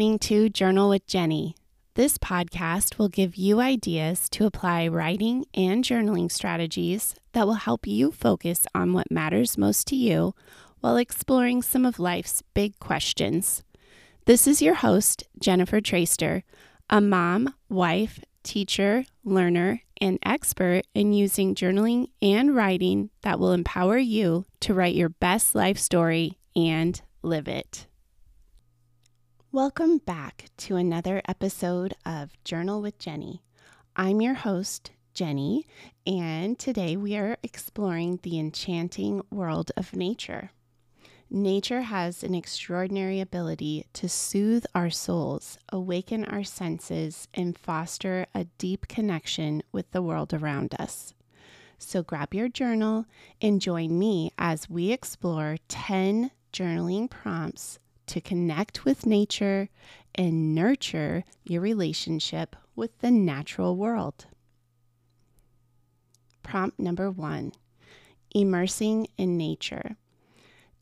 Listening to Journal with Jenny. This podcast will give you ideas to apply writing and journaling strategies that will help you focus on what matters most to you while exploring some of life's big questions. This is your host, Jennifer Traster, a mom, wife, teacher, learner, and expert in using journaling and writing that will empower you to write your best life story and live it. Welcome back to another episode of Journal with Jenny. I'm your host, Jenny, and today we are exploring the enchanting world of nature. Nature has an extraordinary ability to soothe our souls, awaken our senses, and foster a deep connection with the world around us. So grab your journal and join me as we explore 10 journaling prompts to connect with nature and nurture your relationship with the natural world. Prompt number one Immersing in nature.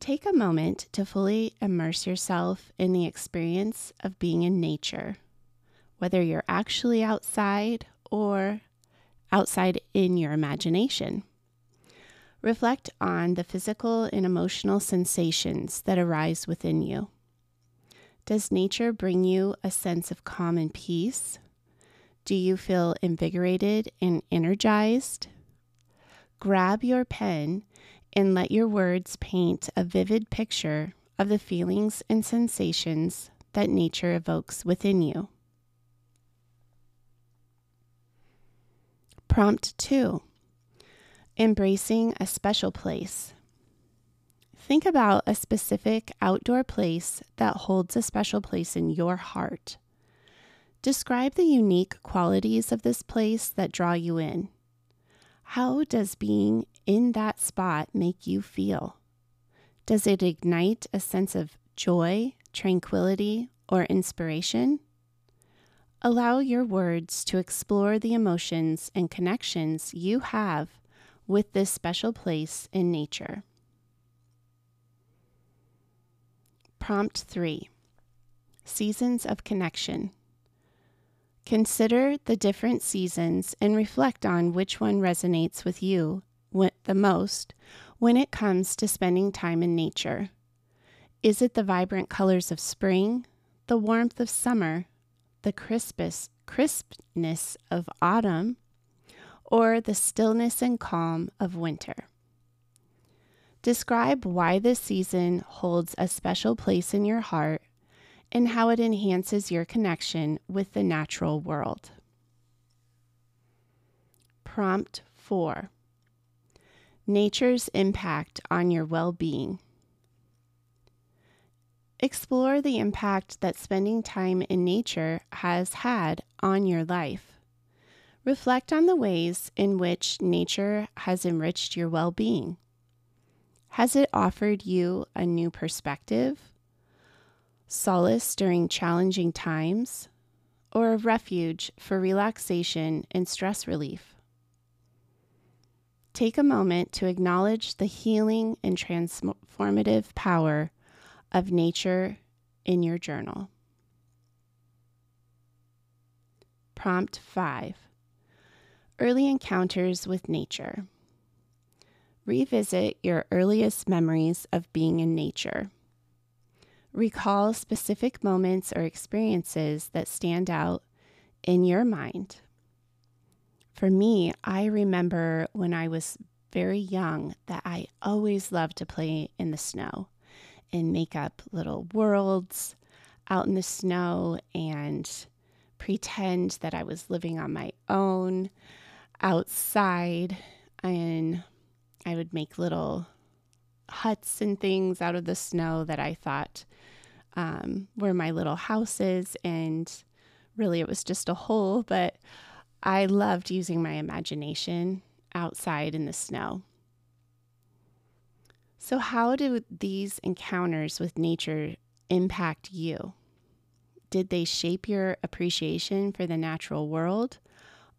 Take a moment to fully immerse yourself in the experience of being in nature, whether you're actually outside or outside in your imagination. Reflect on the physical and emotional sensations that arise within you. Does nature bring you a sense of calm and peace? Do you feel invigorated and energized? Grab your pen and let your words paint a vivid picture of the feelings and sensations that nature evokes within you. Prompt 2 Embracing a special place. Think about a specific outdoor place that holds a special place in your heart. Describe the unique qualities of this place that draw you in. How does being in that spot make you feel? Does it ignite a sense of joy, tranquility, or inspiration? Allow your words to explore the emotions and connections you have with this special place in nature. Prompt 3 Seasons of Connection. Consider the different seasons and reflect on which one resonates with you the most when it comes to spending time in nature. Is it the vibrant colors of spring, the warmth of summer, the crispness of autumn, or the stillness and calm of winter? Describe why this season holds a special place in your heart and how it enhances your connection with the natural world. Prompt 4 Nature's impact on your well being. Explore the impact that spending time in nature has had on your life. Reflect on the ways in which nature has enriched your well being. Has it offered you a new perspective, solace during challenging times, or a refuge for relaxation and stress relief? Take a moment to acknowledge the healing and transformative power of nature in your journal. Prompt 5 Early Encounters with Nature. Revisit your earliest memories of being in nature. Recall specific moments or experiences that stand out in your mind. For me, I remember when I was very young that I always loved to play in the snow and make up little worlds out in the snow and pretend that I was living on my own outside. And I would make little huts and things out of the snow that I thought um, were my little houses. And really, it was just a hole, but I loved using my imagination outside in the snow. So, how do these encounters with nature impact you? Did they shape your appreciation for the natural world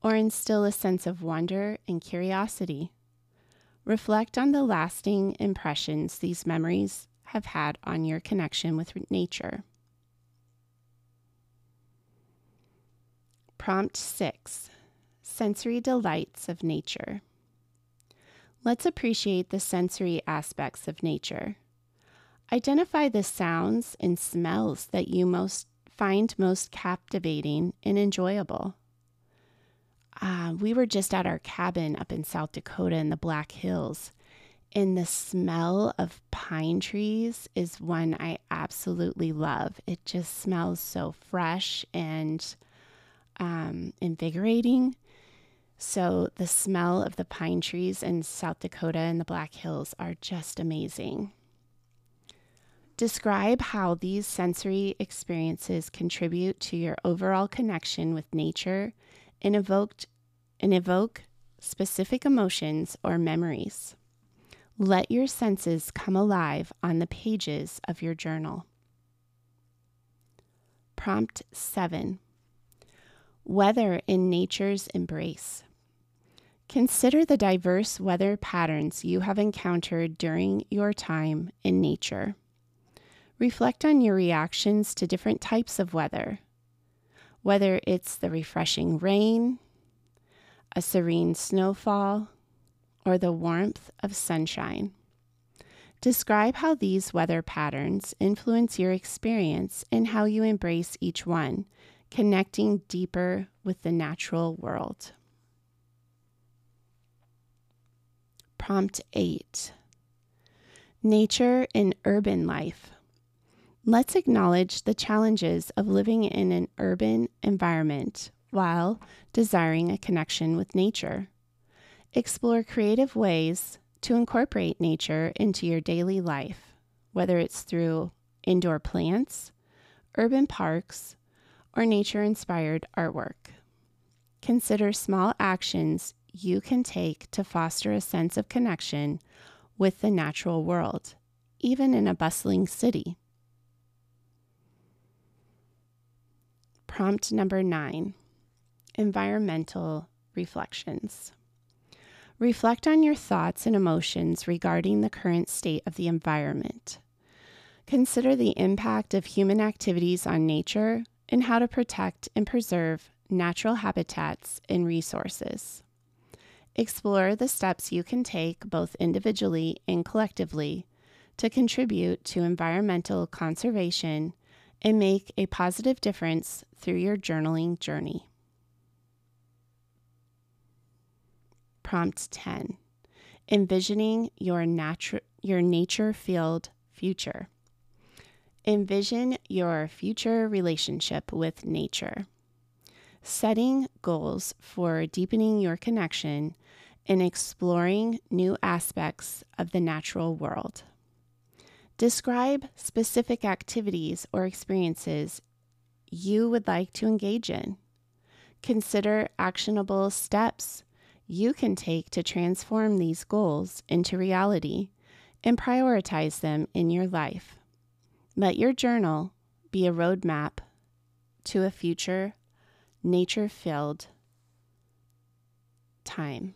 or instill a sense of wonder and curiosity? Reflect on the lasting impressions these memories have had on your connection with nature. Prompt 6 Sensory Delights of Nature. Let's appreciate the sensory aspects of nature. Identify the sounds and smells that you most find most captivating and enjoyable. Uh, we were just at our cabin up in South Dakota in the Black Hills, and the smell of pine trees is one I absolutely love. It just smells so fresh and um, invigorating. So, the smell of the pine trees in South Dakota and the Black Hills are just amazing. Describe how these sensory experiences contribute to your overall connection with nature and, evoked, and evoke specific emotions or memories. Let your senses come alive on the pages of your journal. Prompt 7 Weather in nature's embrace. Consider the diverse weather patterns you have encountered during your time in nature. Reflect on your reactions to different types of weather, whether it's the refreshing rain, a serene snowfall, or the warmth of sunshine. Describe how these weather patterns influence your experience and how you embrace each one connecting deeper with the natural world. Prompt 8 Nature in Urban Life. Let's acknowledge the challenges of living in an urban environment while desiring a connection with nature. Explore creative ways to incorporate nature into your daily life, whether it's through indoor plants, urban parks, or nature inspired artwork. Consider small actions you can take to foster a sense of connection with the natural world, even in a bustling city. Prompt number nine Environmental Reflections. Reflect on your thoughts and emotions regarding the current state of the environment. Consider the impact of human activities on nature and how to protect and preserve natural habitats and resources. Explore the steps you can take both individually and collectively to contribute to environmental conservation and make a positive difference through your journaling journey. Prompt 10 Envisioning your, natu- your nature field future. Envision your future relationship with nature. Setting goals for deepening your connection and exploring new aspects of the natural world. Describe specific activities or experiences you would like to engage in. Consider actionable steps you can take to transform these goals into reality and prioritize them in your life. Let your journal be a roadmap to a future nature filled time.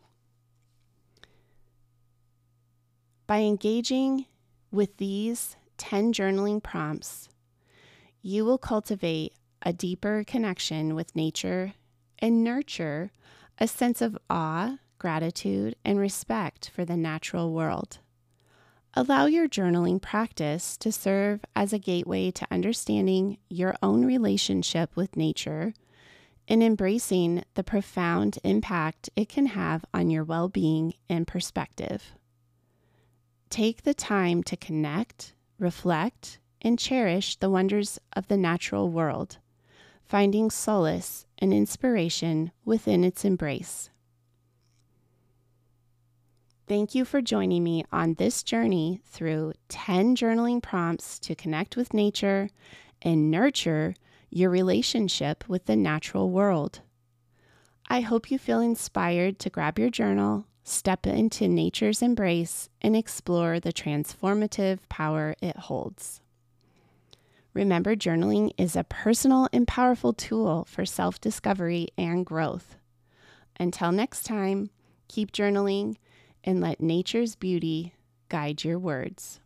By engaging with these 10 journaling prompts, you will cultivate a deeper connection with nature and nurture a sense of awe, gratitude, and respect for the natural world. Allow your journaling practice to serve as a gateway to understanding your own relationship with nature and embracing the profound impact it can have on your well being and perspective. Take the time to connect, reflect, and cherish the wonders of the natural world, finding solace and inspiration within its embrace. Thank you for joining me on this journey through 10 journaling prompts to connect with nature and nurture your relationship with the natural world. I hope you feel inspired to grab your journal, step into nature's embrace, and explore the transformative power it holds. Remember, journaling is a personal and powerful tool for self discovery and growth. Until next time, keep journaling and let nature's beauty guide your words.